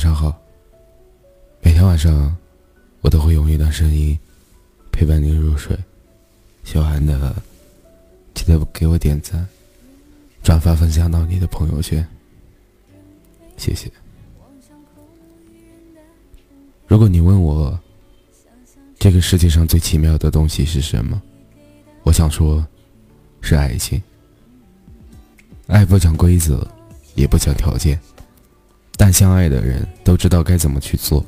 上好。每天晚上，我都会用一段声音陪伴你入睡。喜欢的，记得给我点赞、转发、分享到你的朋友圈。谢谢。如果你问我，这个世界上最奇妙的东西是什么？我想说，是爱情。爱不讲规则，也不讲条件。但相爱的人都知道该怎么去做。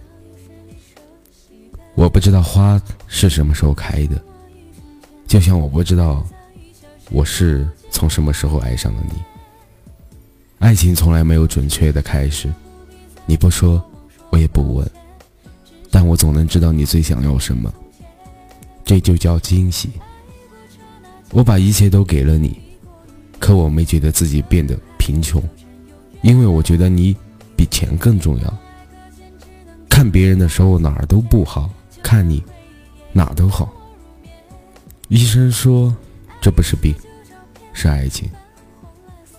我不知道花是什么时候开的，就像我不知道我是从什么时候爱上了你。爱情从来没有准确的开始，你不说，我也不问，但我总能知道你最想要什么。这就叫惊喜。我把一切都给了你，可我没觉得自己变得贫穷，因为我觉得你。比钱更重要。看别人的时候哪儿都不好，看你，哪都好。医生说这不是病，是爱情。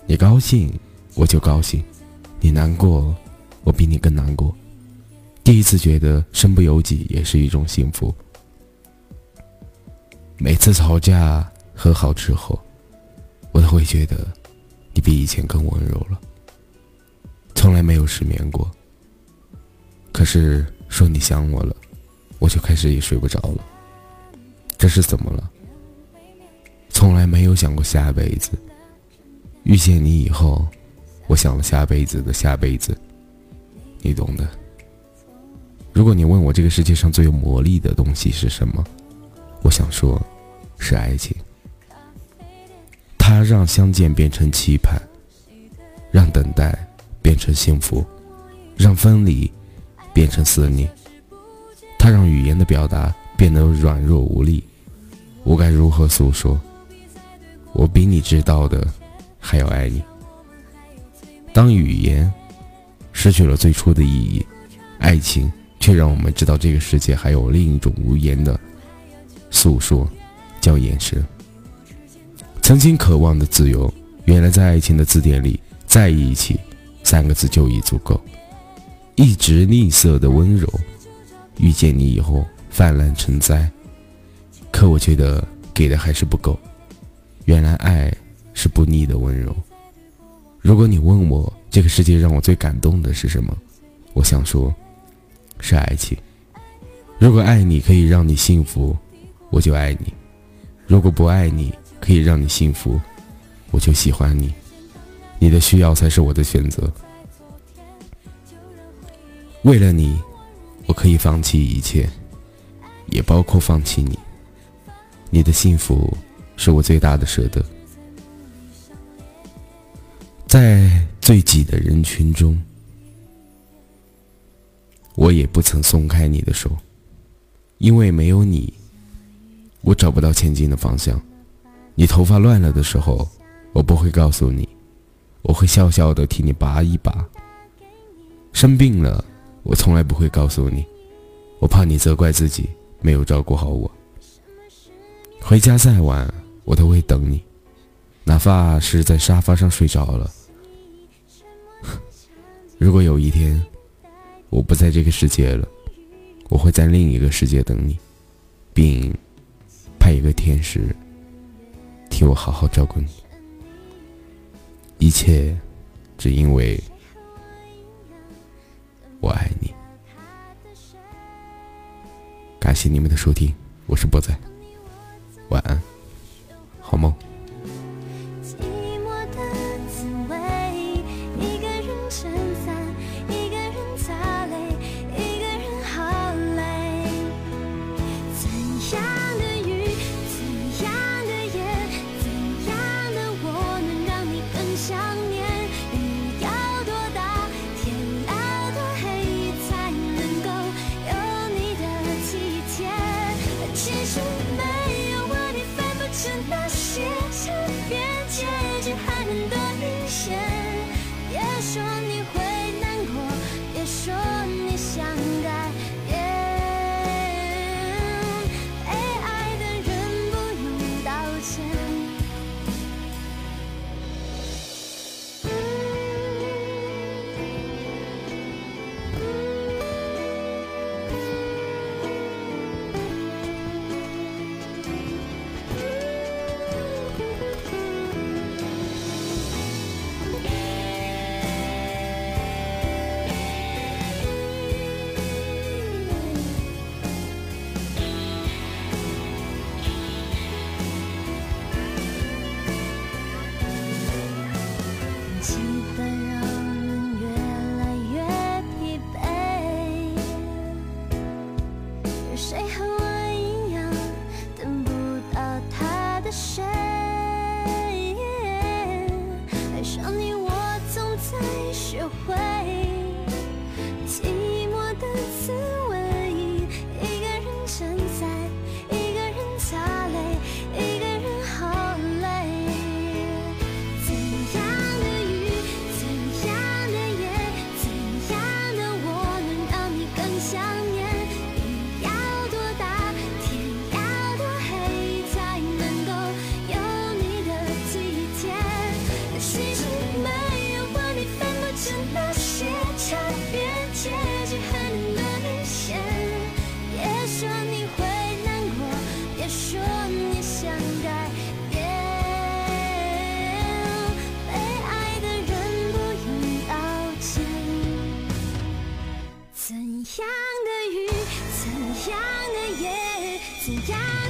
你高兴我就高兴，你难过我比你更难过。第一次觉得身不由己也是一种幸福。每次吵架和好之后，我都会觉得你比以前更温柔了。从来没有失眠过。可是说你想我了，我就开始也睡不着了。这是怎么了？从来没有想过下辈子。遇见你以后，我想了下辈子的下辈子。你懂的。如果你问我这个世界上最有魔力的东西是什么，我想说，是爱情。它让相见变成期盼，让等待。变成幸福，让分离变成思念。它让语言的表达变得软弱无力。我该如何诉说？我比你知道的还要爱你。当语言失去了最初的意义，爱情却让我们知道这个世界还有另一种无言的诉说，叫眼神。曾经渴望的自由，原来在爱情的字典里，在一起。三个字就已足够，一直吝啬的温柔，遇见你以后泛滥成灾。可我觉得给的还是不够。原来爱是不腻的温柔。如果你问我这个世界让我最感动的是什么，我想说，是爱情。如果爱你可以让你幸福，我就爱你；如果不爱你可以让你幸福，我就喜欢你。你的需要才是我的选择。为了你，我可以放弃一切，也包括放弃你。你的幸福是我最大的舍得。在最挤的人群中，我也不曾松开你的手，因为没有你，我找不到前进的方向。你头发乱了的时候，我不会告诉你。我会笑笑的替你拔一拔。生病了，我从来不会告诉你，我怕你责怪自己没有照顾好我。回家再晚，我都会等你，哪怕是在沙发上睡着了。如果有一天我不在这个世界了，我会在另一个世界等你，并派一个天使替我好好照顾你。一切，只因为我爱你。感谢你们的收听，我是波仔，晚安，好梦。show. 心跳